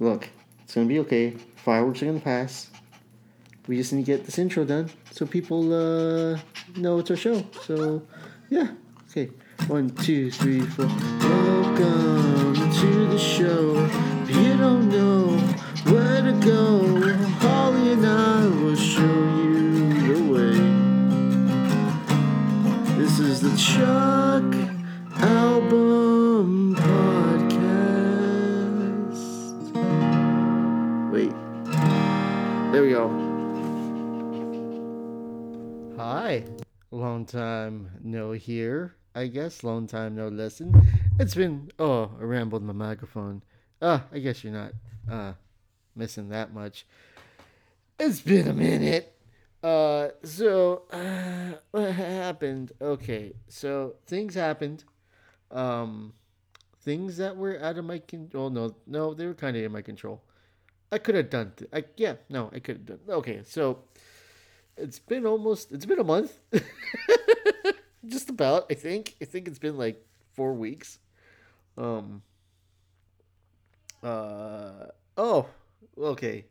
Look, it's gonna be okay. Fireworks are gonna pass. We just need to get this intro done so people uh, know it's our show. So, yeah. Okay. One, two, three, four. Welcome to the show. If you don't know where to go, Holly and I will show you the way. This is the Chuck Long time no here. I guess long time no listen. It's been oh, I rambled my microphone. Uh, I guess you're not uh missing that much. It's been a minute. Uh, so uh, what happened? Okay, so things happened. Um, things that were out of my control. no, no, they were kind of in my control. I could have done. Th- I yeah, no, I could have done. Okay, so it's been almost. It's been a month. Just about. I think. I think it's been like four weeks. Um. Uh. Oh. Okay.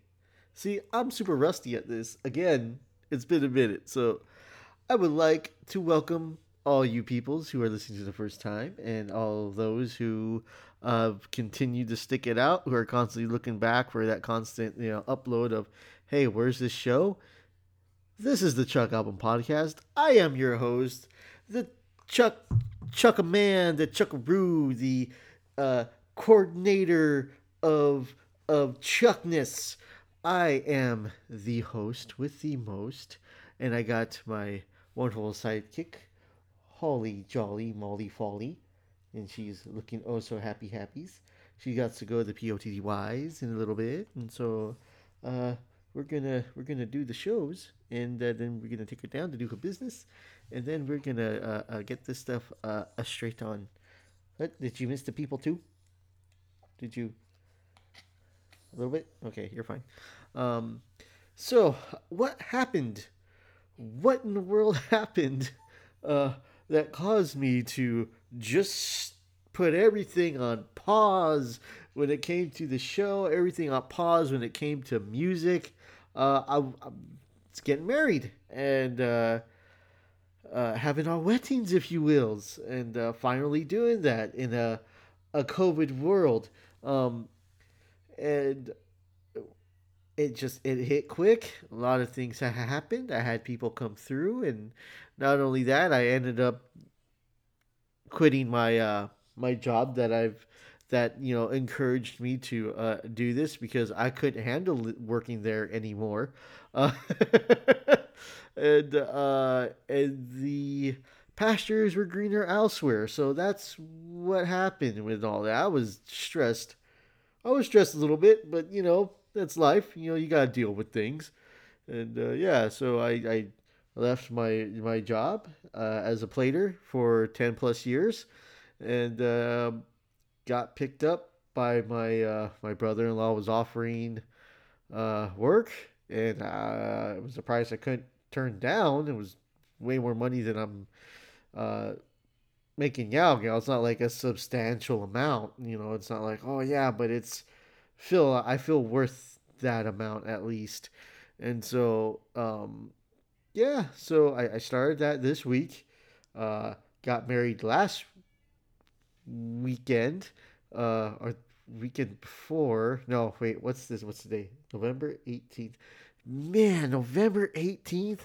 See, I'm super rusty at this. Again, it's been a minute. So I would like to welcome all you peoples who are listening to the first time and all those who uh, continue to stick it out, who are constantly looking back for that constant, you know, upload of, hey, where's this show? This is the Chuck Album Podcast. I am your host, the Chuck Chuck a man, the Chuck Chuckaroo, the uh, coordinator of of Chuckness. I am the host with the most, and I got my wonderful sidekick, Holly Jolly Molly Folly, and she's looking oh so happy happies. She got to go to the POTDYs in a little bit, and so uh, we're gonna we're gonna do the shows, and uh, then we're gonna take her down to do her business, and then we're gonna uh, uh, get this stuff uh, uh, straight on. What did you miss the people too? Did you? A little bit? Okay, you're fine. Um, so, what happened? What in the world happened uh, that caused me to just put everything on pause when it came to the show, everything on pause when it came to music? Uh, I, I'm it's getting married and uh, uh, having our weddings, if you wills, and uh, finally doing that in a, a COVID world. Um, and it just it hit quick a lot of things ha- happened i had people come through and not only that i ended up quitting my uh my job that i've that you know encouraged me to uh, do this because i couldn't handle working there anymore. Uh, and uh and the pastures were greener elsewhere. So that's what happened with all that. I was stressed. I was stressed a little bit but you know that's life. You know, you gotta deal with things, and uh, yeah. So I, I left my my job uh, as a plater for ten plus years, and uh, got picked up by my uh, my brother in law was offering uh, work, and uh, it was a price I couldn't turn down. It was way more money than I'm uh, making now. You know, it's not like a substantial amount. You know, it's not like oh yeah, but it's feel I feel worth that amount at least. And so um yeah, so I, I started that this week. Uh got married last weekend. Uh or weekend before. No, wait, what's this? What's today? November 18th. Man, November 18th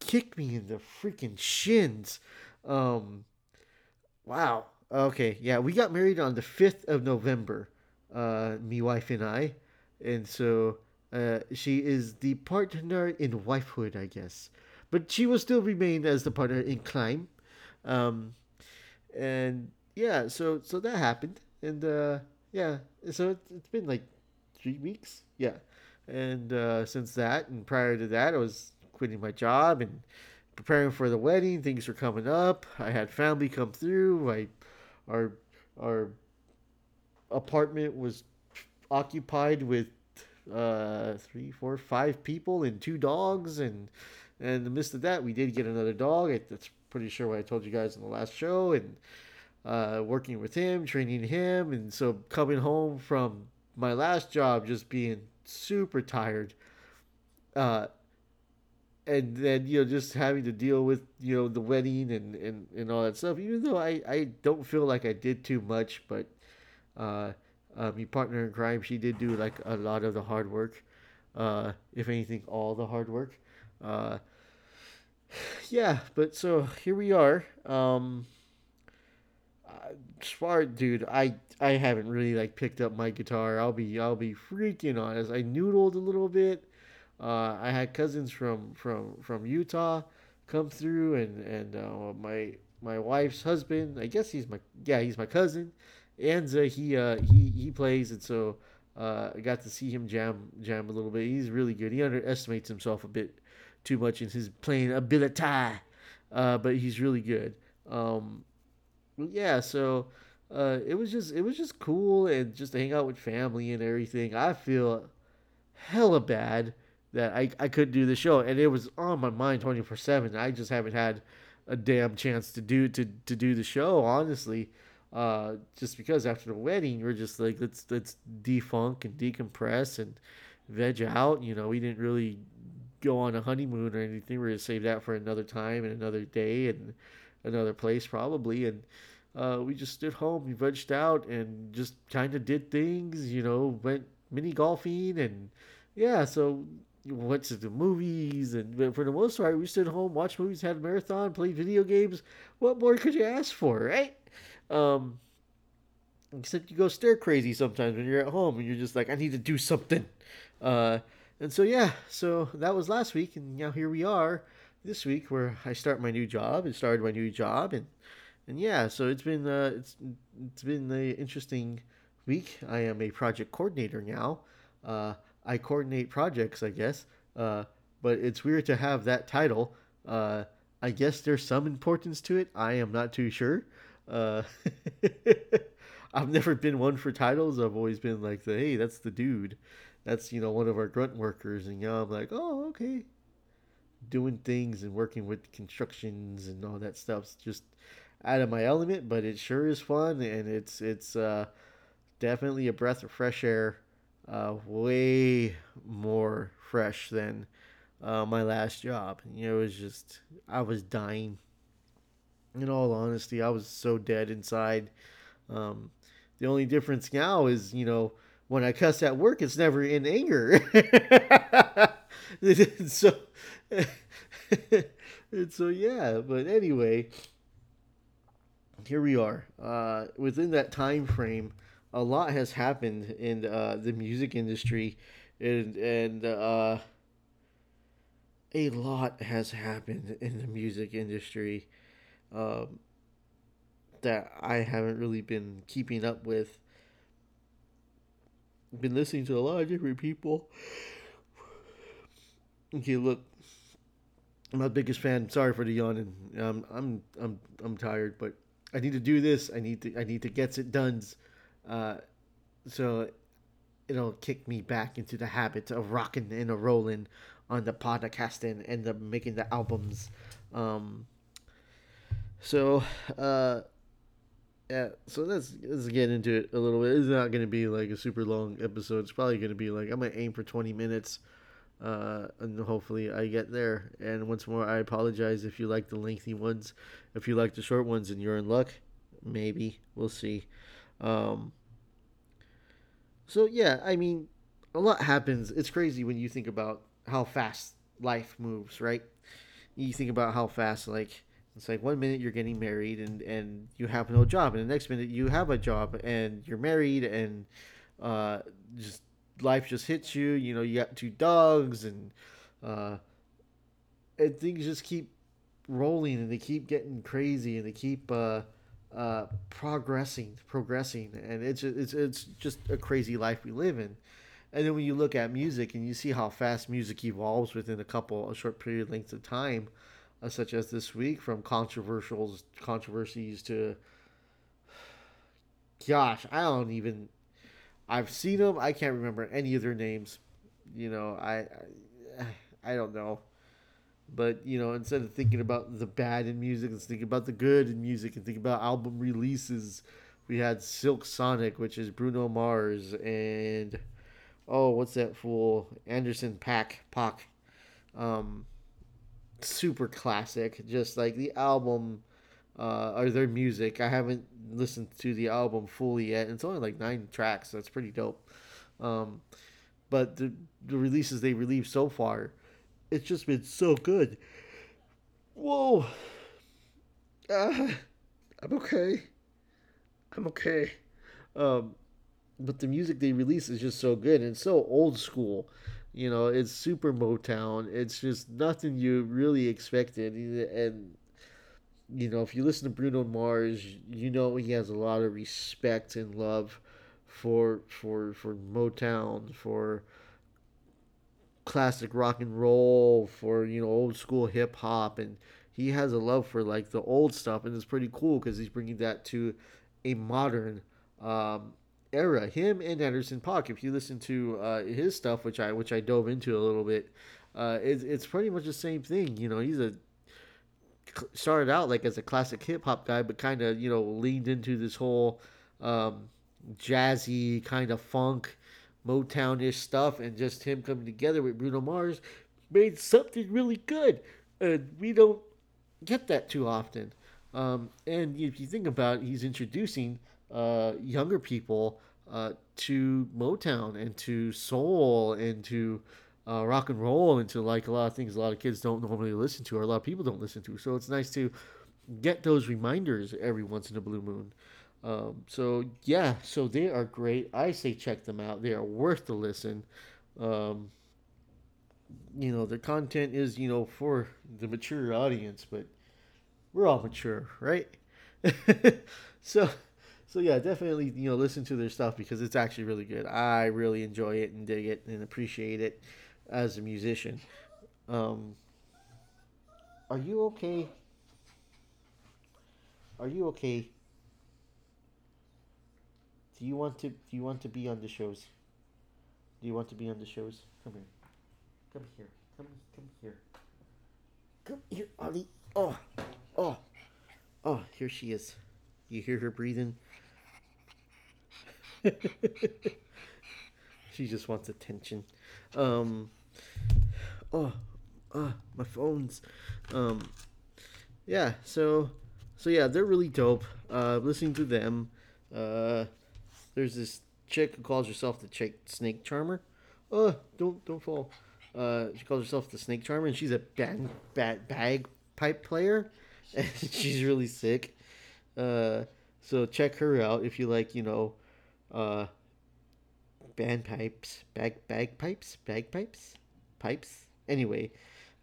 kicked me in the freaking shins. Um wow. Okay, yeah, we got married on the 5th of November uh, me wife and I, and so uh, she is the partner in wifehood, I guess, but she will still remain as the partner in crime, um, and yeah, so so that happened, and uh, yeah, so it, it's been like three weeks, yeah, and uh, since that, and prior to that, I was quitting my job and preparing for the wedding. Things were coming up. I had family come through. I, our, our apartment was occupied with uh, three, four, five people and two dogs, and and in the midst of that, we did get another dog. I, that's pretty sure what I told you guys in the last show, and uh, working with him, training him, and so coming home from my last job just being super tired. Uh, and then you know just having to deal with you know the wedding and and, and all that stuff even though i i don't feel like i did too much but uh uh, my partner in crime she did do like a lot of the hard work uh if anything all the hard work uh yeah but so here we are um smart dude i i haven't really like picked up my guitar i'll be i'll be freaking honest i noodled a little bit uh, I had cousins from from from Utah come through, and and uh, my my wife's husband. I guess he's my yeah he's my cousin. Anza he uh, he he plays, and so uh, I got to see him jam jam a little bit. He's really good. He underestimates himself a bit too much in his playing ability, uh, but he's really good. Um, yeah, so uh, it was just it was just cool and just to hang out with family and everything. I feel hella bad that I, I couldn't do the show and it was on my mind 24 7 i just haven't had a damn chance to do to, to do the show honestly uh, just because after the wedding we're just like let's let's defunk and decompress and veg out you know? We didn't really go on a honeymoon or anything. We're gonna save that for another time and another day and another place probably and uh, we just stood home we vegged out and just kind of did things you know went mini golfing and yeah so we went to the movies, and for the most part, we stood home, watched movies, had a marathon, played video games. What more could you ask for, right? Um, except you go stir crazy sometimes when you're at home and you're just like, I need to do something. Uh, and so yeah, so that was last week, and now here we are this week where I start my new job and started my new job, and and yeah, so it's been uh, it's it's been an interesting week. I am a project coordinator now. Uh, I coordinate projects, I guess. Uh, but it's weird to have that title. Uh, I guess there's some importance to it. I am not too sure. Uh, I've never been one for titles. I've always been like, the, hey, that's the dude. That's you know one of our grunt workers, and know I'm like, oh okay, doing things and working with constructions and all that stuff's just out of my element, but it sure is fun and it's it's uh, definitely a breath of fresh air uh, way more fresh than uh, my last job. You know, it was just, I was dying. In all honesty, I was so dead inside. Um, the only difference now is, you know, when I cuss at work, it's never in anger. so, and so yeah. But anyway, here we are. Uh, within that time frame, a lot has happened in uh, the music industry, and and uh, a lot has happened in the music industry um, that I haven't really been keeping up with. Been listening to a lot of different people. Okay, look, I'm my biggest fan. Sorry for the yawning. Um, I'm I'm I'm tired, but I need to do this. I need to I need to get it done. Uh, so it'll kick me back into the habit of rocking and a rolling on the podcasting and the making the albums. Um, so uh, yeah, so let's let's get into it a little bit. It's not gonna be like a super long episode. It's probably gonna be like I'm gonna aim for 20 minutes. Uh, and hopefully I get there. And once more, I apologize if you like the lengthy ones. If you like the short ones, and you're in luck, maybe we'll see. Um, so yeah, I mean, a lot happens. It's crazy when you think about how fast life moves, right? You think about how fast, like, it's like one minute you're getting married and and you have no job, and the next minute you have a job and you're married, and uh, just life just hits you. You know, you got two dogs, and uh, and things just keep rolling, and they keep getting crazy, and they keep uh, uh, progressing, progressing, and it's it's it's just a crazy life we live in. And then when you look at music and you see how fast music evolves within a couple a short period lengths of time, uh, such as this week, from controversial controversies to, gosh, I don't even. I've seen them. I can't remember any of their names. You know, I, I, I don't know. But you know, instead of thinking about the bad in music, let's think about the good in music and think about album releases. we had Silk Sonic, which is Bruno Mars, and oh, what's that fool? Anderson Pack Paak. Um, super classic. Just like the album uh, or their music. I haven't listened to the album fully yet. It's only like nine tracks, so it's pretty dope. Um, but the, the releases they released so far, it's just been so good. Whoa. Uh, I'm okay. I'm okay. Um, but the music they release is just so good and so old school. You know, it's super Motown. It's just nothing you really expected. And, you know, if you listen to Bruno Mars, you know he has a lot of respect and love for for for Motown, for classic rock and roll, for you know old school hip hop, and he has a love for like the old stuff, and it's pretty cool because he's bringing that to a modern um, era. Him and Anderson Paak. If you listen to uh, his stuff, which I which I dove into a little bit, uh, it's it's pretty much the same thing. You know, he's a started out like as a classic hip hop guy, but kind of you know leaned into this whole um, jazzy kind of funk, Motownish stuff, and just him coming together with Bruno Mars made something really good. And we don't get that too often. Um, and if you think about it, he's introducing uh, younger people uh, to Motown and to soul and to uh, rock and roll into like a lot of things a lot of kids don't normally listen to or a lot of people don't listen to. So it's nice to get those reminders every once in a blue moon. Um, so yeah, so they are great. I say check them out. They are worth the listen. Um, you know, their content is you know for the mature audience, but we're all mature, right? so so yeah, definitely you know listen to their stuff because it's actually really good. I really enjoy it and dig it and appreciate it as a musician. Um, are you okay? Are you okay? Do you want to do you want to be on the shows? Do you want to be on the shows? Come here. Come here. Come come here. Come here, Ollie. Oh. Oh. Oh, here she is. You hear her breathing? she just wants attention. Um oh, oh my phones. Um yeah, so so yeah, they're really dope. Uh listening to them. Uh there's this chick who calls herself the chick snake charmer. Oh, don't don't fall. Uh, she calls herself the snake charmer, and she's a bag, bag, bagpipe player, and she's really sick. Uh, so check her out if you like, you know, uh, bandpipes, bag bagpipes, bagpipes, pipes. Anyway,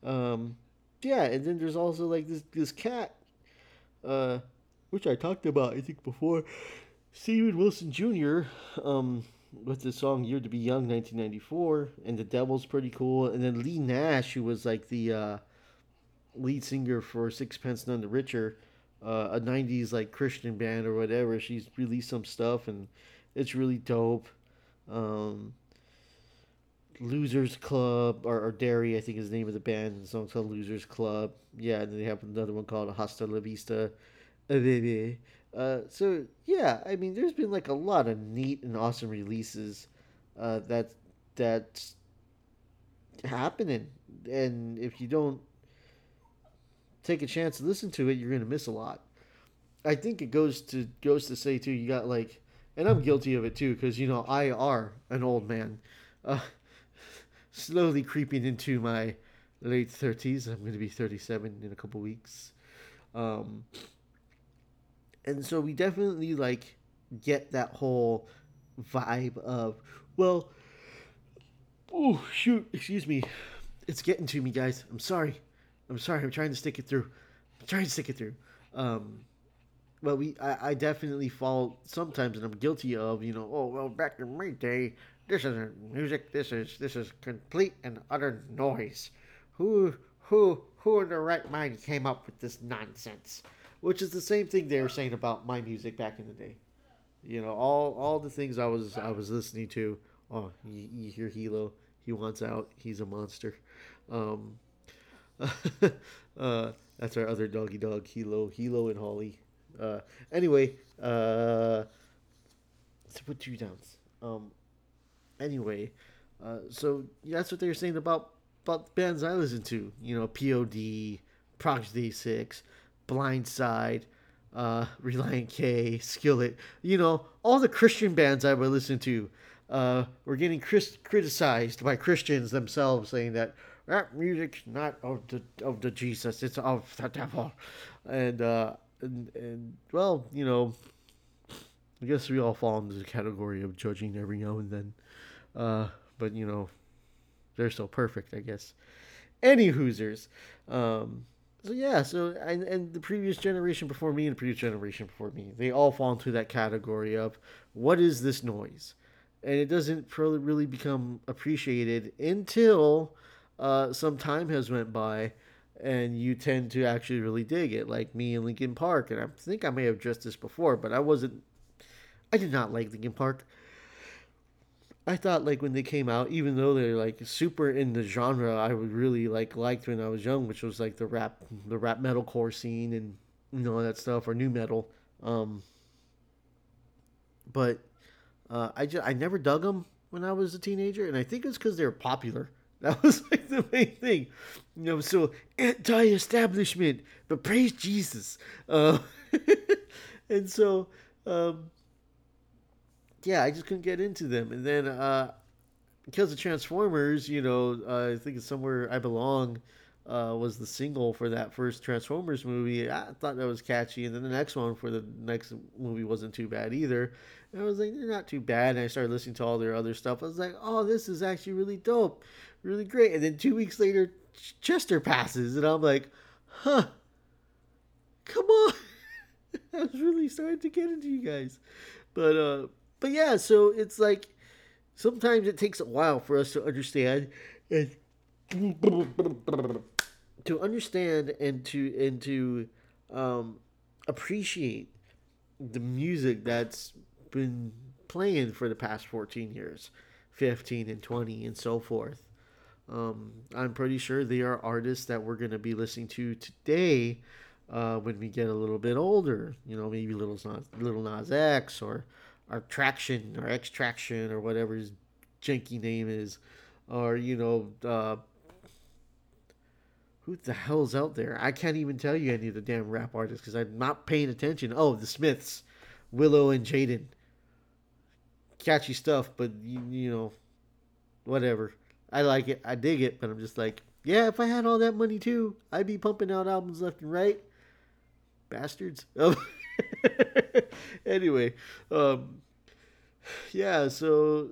um, yeah, and then there's also like this this cat, uh, which I talked about I think before. Steven Wilson Jr. Um, with the song "Year to Be Young" 1994, and the Devil's pretty cool. And then Leigh Nash, who was like the uh, lead singer for Sixpence None the Richer, uh, a 90s like Christian band or whatever. She's released some stuff, and it's really dope. Um, Losers Club or, or Derry, I think is the name of the band. The song's called Losers Club. Yeah, and they have another one called Hasta La Vista. Baby. Uh, so yeah, I mean, there's been like a lot of neat and awesome releases uh, that that's happening, and if you don't take a chance to listen to it, you're gonna miss a lot. I think it goes to goes to say too. You got like, and I'm guilty of it too, because you know I are an old man, uh, slowly creeping into my late thirties. I'm gonna be 37 in a couple weeks. Um, and so we definitely like get that whole vibe of well oh shoot excuse me. It's getting to me guys. I'm sorry. I'm sorry. I'm trying to stick it through. I'm trying to stick it through. Um but we I, I definitely fall sometimes and i'm guilty of you know oh well back in my day this isn't music this is this is complete and utter noise who who who in their right mind came up with this nonsense which is the same thing they were saying about my music back in the day. You know, all all the things I was I was listening to. Oh, you, you hear Hilo? He wants out. He's a monster. Um, uh, that's our other doggy dog, Hilo. Hilo and Holly. Uh, anyway, uh, to put two downs. Um, anyway, uh, so that's what they were saying about about the bands I listen to. You know, POD, Day Six, Blindside, uh, Relient K, Skillet. You know, all the Christian bands I would listen to. Uh, were getting Chris- criticized by Christians themselves, saying that that music's not of the of the Jesus, it's of the devil, and uh, and, and well, you know, I guess we all fall into the category of judging every now and then. Uh, but you know, they're so perfect, I guess. Any Hoosers. Um, so yeah, so and, and the previous generation before me and the previous generation before me, they all fall into that category of what is this noise? And it doesn't really, become appreciated until uh, some time has went by and you tend to actually really dig it, like me and Linkin Park. And I think I may have addressed this before, but I wasn't. I did not like Linkin Park. I thought like when they came out, even though they're like super in the genre, I would really like liked when I was young, which was like the rap, the rap metalcore scene and you know all that stuff or new metal. Um, but uh, I just I never dug them when I was a teenager, and I think it's because they were popular. That was like the main thing, you know. So anti-establishment, but praise Jesus. Uh, and so, um, yeah, I just couldn't get into them. And then uh, because of Transformers, you know, uh, I think it's somewhere I belong. Uh, was the single for that first Transformers movie. I thought that was catchy, and then the next one for the next movie wasn't too bad either. And I was like, they're not too bad. And I started listening to all their other stuff. I was like, oh, this is actually really dope really great. And then two weeks later, Chester passes, and I'm like, huh, come on. I was really starting to get into you guys, but uh, but yeah. So it's like sometimes it takes a while for us to understand and to understand and to and to um, appreciate the music that's been playing for the past 14 years 15 and 20 and so forth um, I'm pretty sure they are artists that we're going to be listening to today uh, when we get a little bit older. You know, maybe Lil Nas, Lil Nas X or our Traction or Extraction or whatever his janky name is. Or, you know, uh, who the hell's out there? I can't even tell you any of the damn rap artists because I'm not paying attention. Oh, the Smiths, Willow and Jaden. Catchy stuff, but, you, you know, whatever. I like it. I dig it, but I'm just like, yeah, if I had all that money too, I'd be pumping out albums left and right. Bastards. anyway, um, yeah, so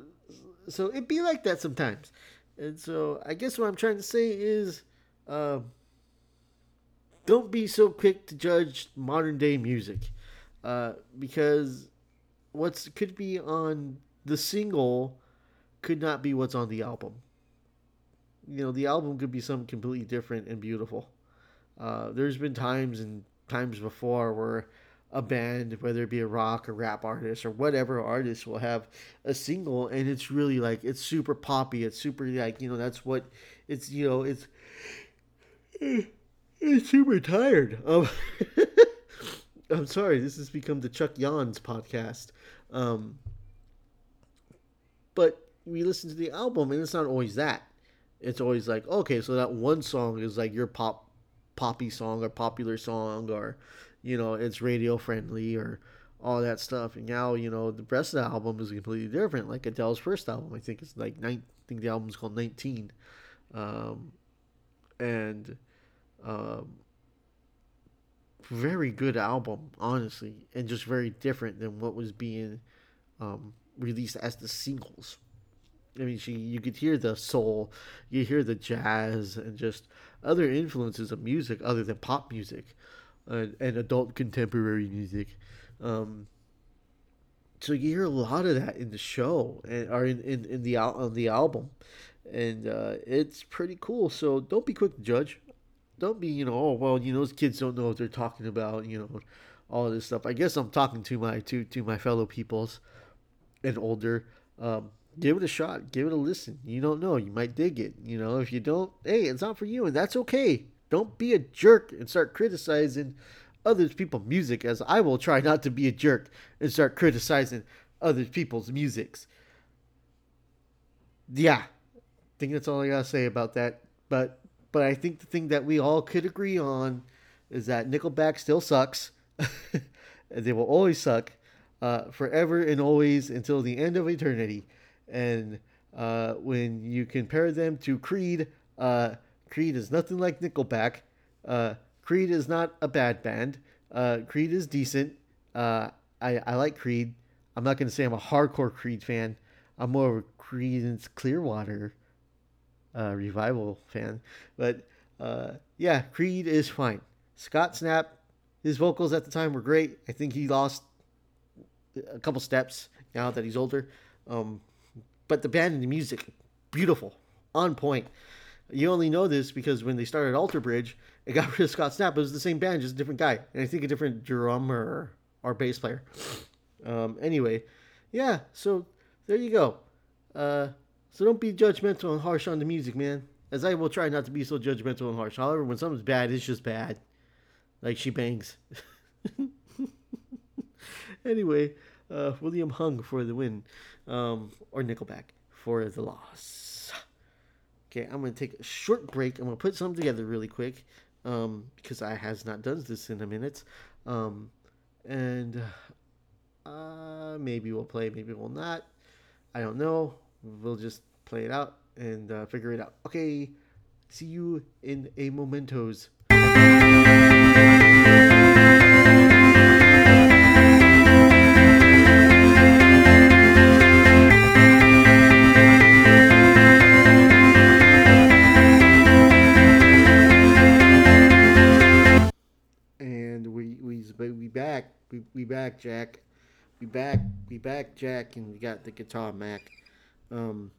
so it be like that sometimes. And so I guess what I'm trying to say is uh, don't be so quick to judge modern day music. Uh, because what's could be on the single could not be what's on the album you know the album could be something completely different and beautiful. Uh, there's been times and times before where a band, whether it be a rock or rap artist or whatever artist, will have a single and it's really like it's super poppy. It's super like you know that's what it's you know it's it's super tired. Um, I'm sorry, this has become the Chuck Yawns podcast. Um, but we listen to the album and it's not always that it's always like okay so that one song is like your pop poppy song or popular song or you know it's radio friendly or all that stuff and now you know the rest of the album is completely different like adele's first album i think it's like nine i think the album's called 19 um, and um, very good album honestly and just very different than what was being um, released as the singles I mean, she you could hear the soul, you hear the jazz, and just other influences of music other than pop music, and, and adult contemporary music. Um, so you hear a lot of that in the show and or in, in, in the on the album, and uh, it's pretty cool. So don't be quick to judge. Don't be you know oh well you know those kids don't know what they're talking about you know all this stuff. I guess I'm talking to my to to my fellow peoples and older. Um, give it a shot, give it a listen. You don't know, you might dig it. You know, if you don't, hey, it's not for you, and that's okay. Don't be a jerk and start criticizing other people's music as I will try not to be a jerk and start criticizing other people's musics. Yeah, I think that's all I gotta say about that. But but I think the thing that we all could agree on is that Nickelback still sucks. they will always suck, uh, forever and always until the end of eternity. And uh, when you compare them to Creed, uh, Creed is nothing like Nickelback. Uh, Creed is not a bad band. Uh, Creed is decent. Uh, I, I like Creed. I'm not going to say I'm a hardcore Creed fan. I'm more of a Creedence Clearwater uh, revival fan. But uh, yeah, Creed is fine. Scott Stapp, his vocals at the time were great. I think he lost a couple steps now that he's older. Um, but the band and the music, beautiful, on point. You only know this because when they started Alter Bridge, it got rid of Scott Stapp. It was the same band, just a different guy, and I think a different drummer or bass player. Um, anyway, yeah. So there you go. Uh, so don't be judgmental and harsh on the music, man. As I will try not to be so judgmental and harsh. However, when something's bad, it's just bad. Like she bangs. anyway, uh, William Hung for the win, um, or Nickelback for the loss. Okay, I'm gonna take a short break. I'm gonna put something together really quick, um, because I has not done this in a minute, um, and uh, maybe we'll play, maybe we'll not. I don't know. We'll just play it out and uh, figure it out. Okay, see you in a momentos. And we we we back we we back Jack, we back we back Jack, and we got the guitar Mac. Um,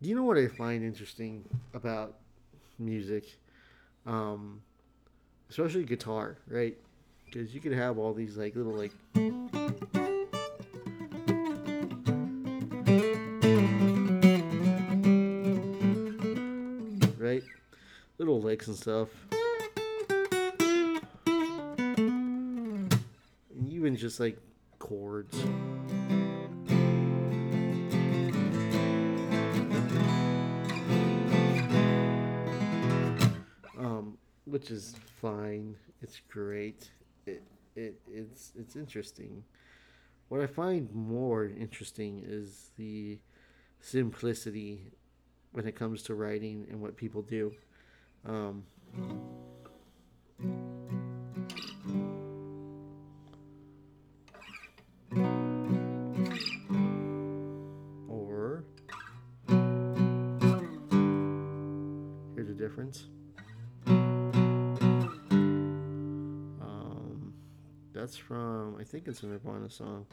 you know what I find interesting about music, um, especially guitar, right? Because you could have all these like little like. Right, little licks and stuff, and even just like chords. Which is fine. It's great. It, it it's it's interesting. What I find more interesting is the simplicity when it comes to writing and what people do. Um, or here's the difference. That's from I think it's a Nirvana song.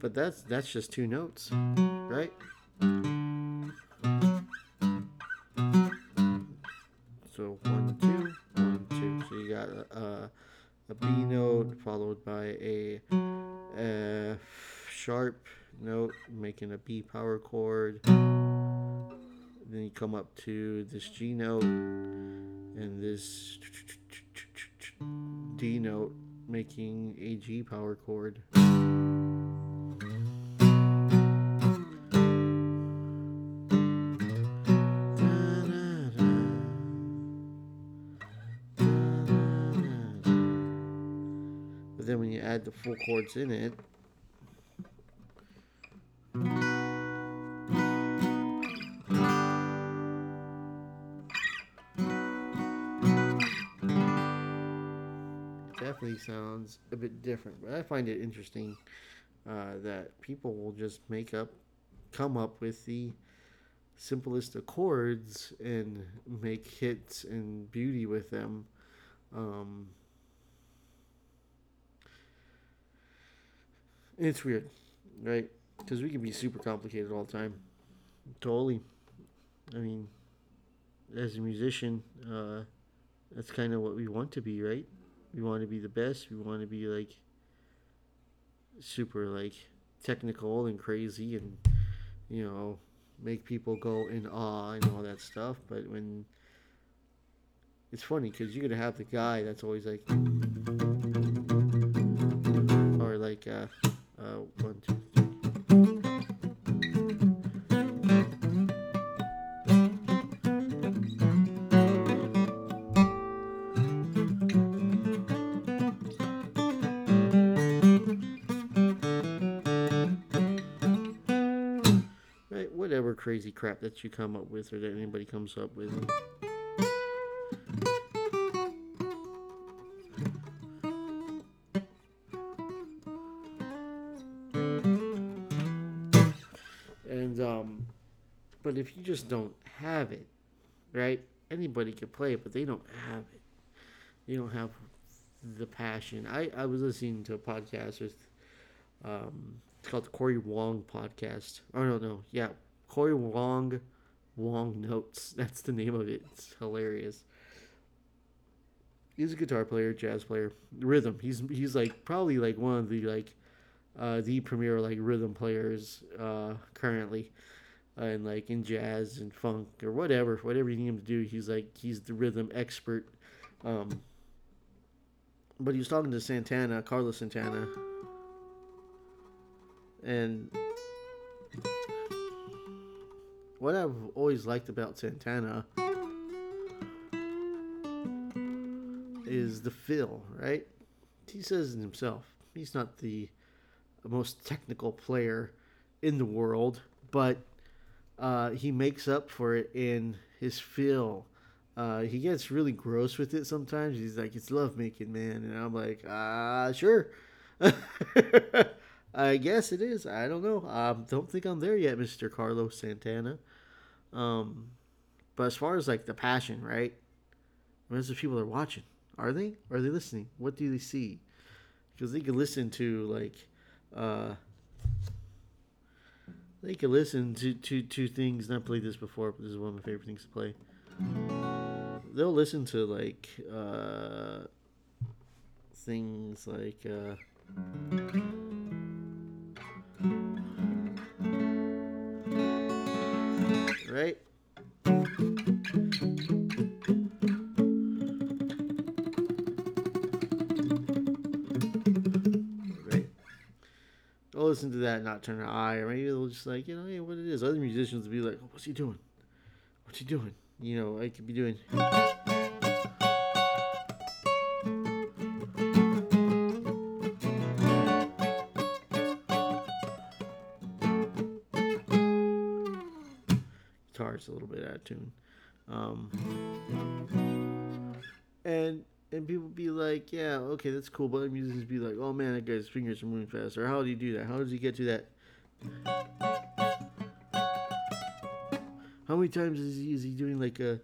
But that's that's just two notes, right? So one two one two. So you got a, a B note followed by a F sharp note, making a B power chord. Then you come up to this G note and this D note, making a G power chord. But then when you add the full chords in it, sounds a bit different. But I find it interesting uh, that people will just make up, come up with the simplest chords and make hits and beauty with them. Um, it's weird, right? Because we can be super complicated all the time. Totally. I mean, as a musician, uh, that's kind of what we want to be, right? We want to be the best. We want to be like super like technical and crazy and you know make people go in awe and all that stuff. But when it's funny because you're gonna have the guy that's always like, or like, uh, uh, one, two, crazy crap that you come up with or that anybody comes up with. And um but if you just don't have it, right? Anybody can play it, but they don't have it. They don't have the passion. I, I was listening to a podcast with um it's called the Corey Wong podcast. Oh no no, yeah. Corey Wong Wong Notes. That's the name of it. It's hilarious. He's a guitar player, jazz player, rhythm. He's he's like probably like one of the like uh, the premier like rhythm players uh, currently, uh, and like in jazz and funk or whatever, whatever you need him to do. He's like he's the rhythm expert. Um, but he was talking to Santana, Carlos Santana, and what I've always liked about Santana is the feel, right? He says it himself. He's not the most technical player in the world, but uh, he makes up for it in his feel. Uh, he gets really gross with it sometimes. He's like, "It's love making, man," and I'm like, "Ah, sure." I guess it is. I don't know. I don't think I'm there yet, Mister Carlos Santana. Um, but as far as like the passion, right? Where's the people that are watching? Are they? Are they listening? What do they see? Because they can listen to like, uh, they can listen to to to things. Not played this before, but this is one of my favorite things to play. They'll listen to like uh, things like. Uh, right? Right. They'll listen to that not turn an eye, or maybe they'll just like, you know, hey, what it is. Other musicians will be like, oh, what's he doing? What's he doing? You know, I could be doing. A little bit out of tune. Um, and and people be like, yeah, okay, that's cool. But musicians be like, oh man, that guy's fingers are moving fast. Or how did he do that? How does he get to that? How many times is he, is he doing like a?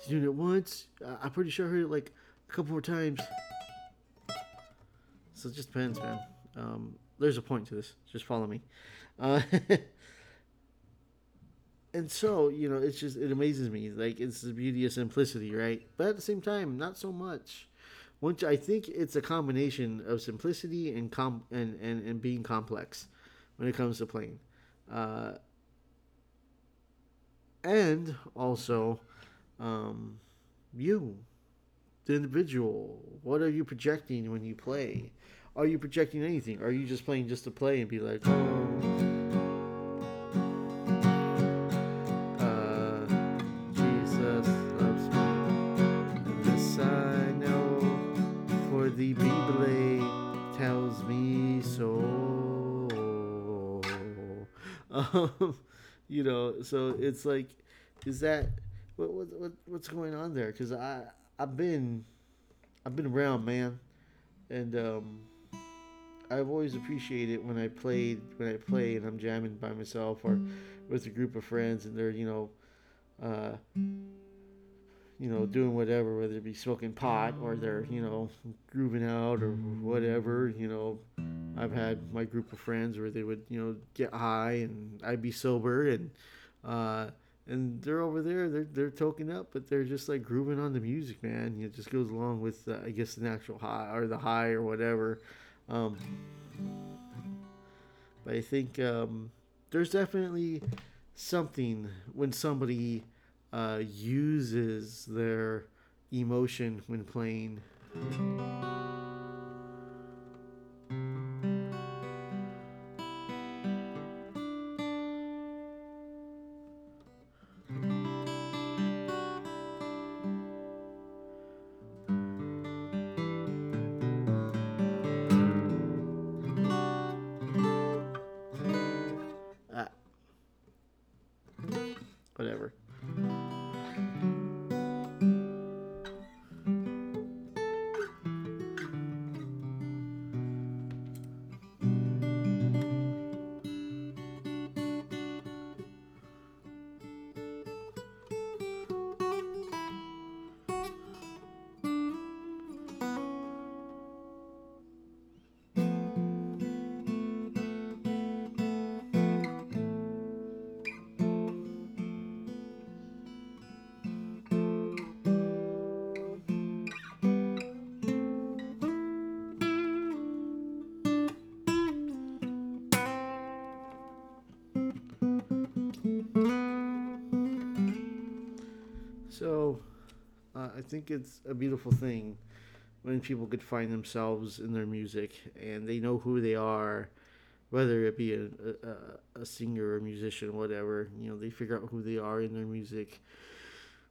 Is he doing it once? I'm pretty sure I heard it like a couple more times. So it just depends, man. Um, there's a point to this. Just follow me. Uh, and so you know it's just it amazes me like it's the beauty of simplicity right? But at the same time not so much. Once i think it's a combination of simplicity and com and, and, and being complex when it comes to playing. Uh, and also um, you the individual what are you projecting when you play are you projecting anything are you just playing just to play and be like oh uh, Jesus loves me. This I know, for the Bible tells me so. Um, you know, so it's like, is that what, what what's going on there? Because I I've been I've been around, man, and um, I've always appreciated when I played when I play and I'm jamming by myself or with a group of friends and they're you know uh, you know doing whatever whether it be smoking pot or they're you know grooving out or whatever you know. I've had my group of friends where they would you know get high and I'd be sober and uh, and they're over there they're they're toking up but they're just like grooving on the music man. It just goes along with uh, I guess the natural high or the high or whatever um, but I think um, there's definitely something when somebody uh, uses their emotion when playing. Whatever. Think it's a beautiful thing when people could find themselves in their music and they know who they are, whether it be a, a, a singer or a musician whatever. You know, they figure out who they are in their music,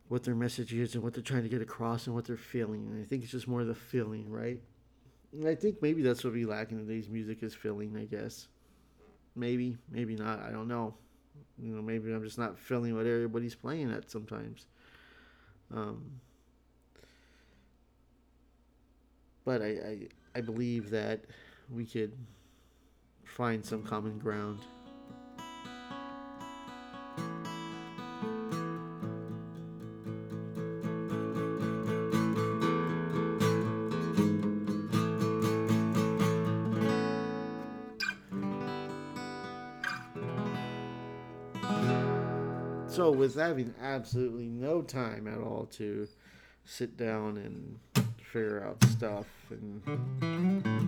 what their message is, and what they're trying to get across and what they're feeling. And I think it's just more the feeling, right? And I think maybe that's what we lack in today's music is feeling, I guess. Maybe, maybe not. I don't know. You know, maybe I'm just not feeling what everybody's playing at sometimes. Um, but I, I, I believe that we could find some common ground. So, with having absolutely no time at all to sit down and figure out stuff and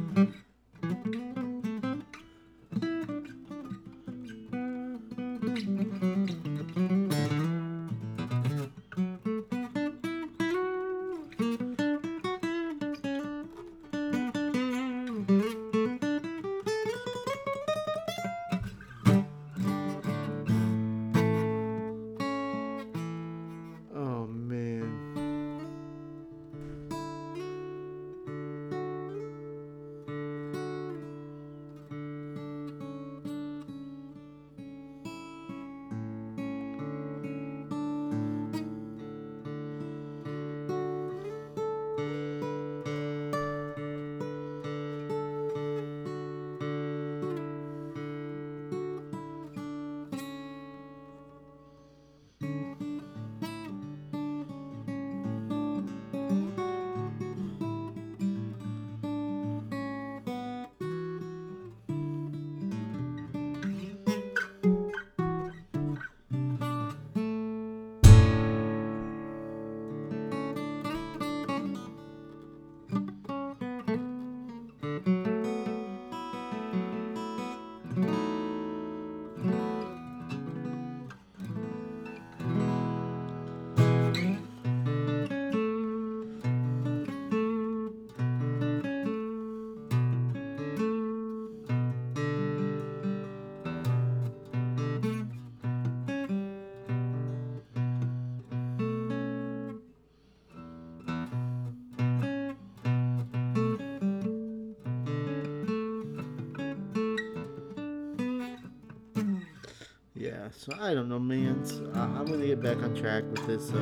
so I don't know, man. I, I'm gonna get back on track with this, so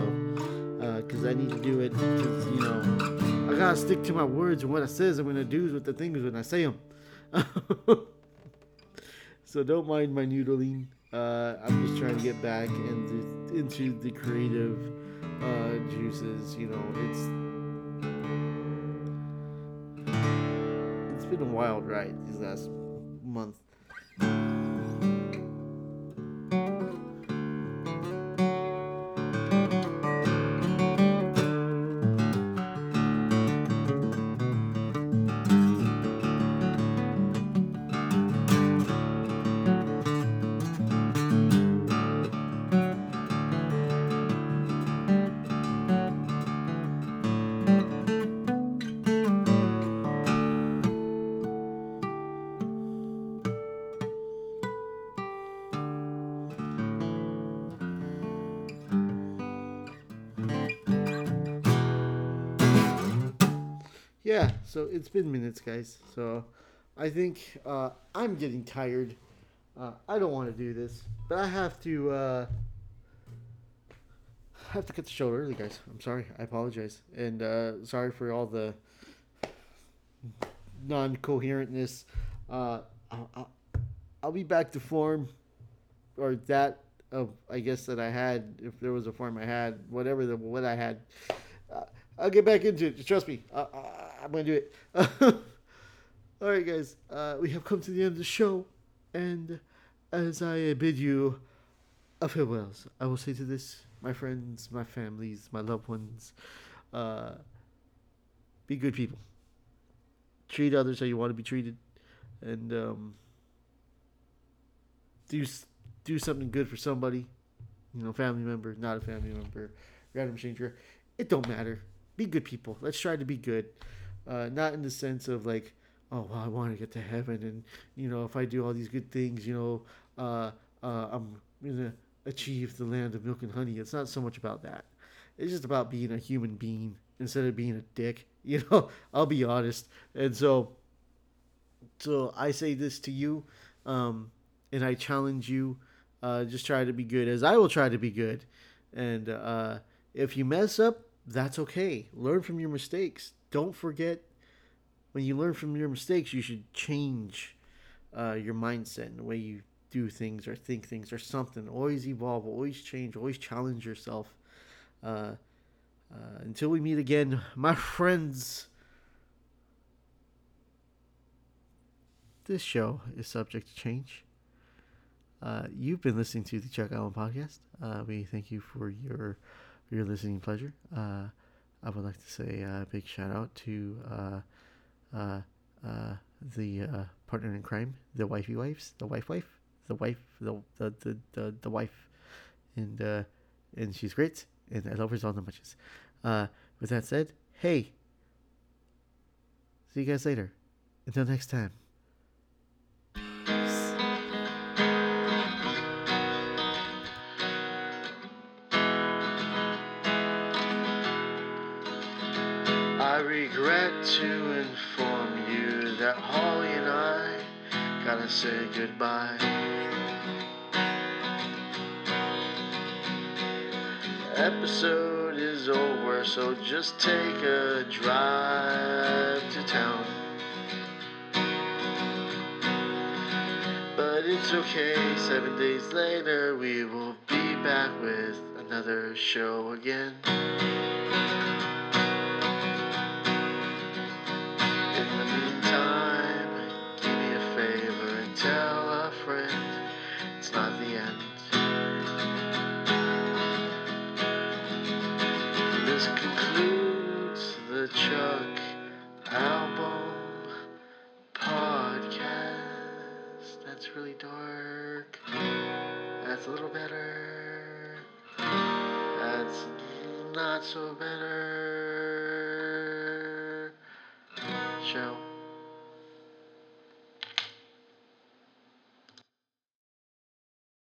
because I need to do it. Because you know, I gotta stick to my words and what I says I'm gonna do is with the things when I say them. so don't mind my noodling. Uh, I'm just trying to get back into into the creative uh, juices. You know, it's it's been a wild ride these last month. Yeah, so it's been minutes, guys. So I think uh, I'm getting tired. Uh, I don't want to do this, but I have to. Uh, I have to cut the show early, guys. I'm sorry. I apologize, and uh, sorry for all the non-coherentness. Uh, I'll, be back to form, or that of I guess that I had, if there was a form I had, whatever the what I had. Uh, I'll get back into it. Trust me. Uh, I'm gonna do it. All right, guys. Uh, we have come to the end of the show, and as I bid you a farewells, I will say to this, my friends, my families, my loved ones, uh, be good people. Treat others how you want to be treated, and um, do do something good for somebody. You know, family member, not a family member, random stranger. It don't matter. Be good people. Let's try to be good. Uh, not in the sense of like, oh, well, I want to get to heaven, and you know, if I do all these good things, you know, uh, uh, I'm gonna achieve the land of milk and honey. It's not so much about that. It's just about being a human being instead of being a dick. You know, I'll be honest. And so, so I say this to you, um, and I challenge you. Uh, just try to be good, as I will try to be good. And uh, if you mess up, that's okay. Learn from your mistakes. Don't forget when you learn from your mistakes, you should change uh, your mindset and the way you do things or think things or something. Always evolve, always change, always challenge yourself. Uh, uh, until we meet again, my friends. This show is subject to change. Uh, you've been listening to the Chuck Album podcast. Uh, we thank you for your your listening pleasure. I would like to say a big shout out to uh, uh, uh, the partner in crime, the wifey wives, the wife wife, the wife, the the the the, the wife, and and she's great, and I love her so much. With that said, hey, see you guys later. Until next time. Regret to inform you that Holly and I gotta say goodbye. Episode is over, so just take a drive to town. But it's okay, seven days later, we will be back with another show again. In the meantime, me a favor and tell a friend it's not the end. This concludes the Chuck album podcast. That's really dark. That's a little better. That's not so better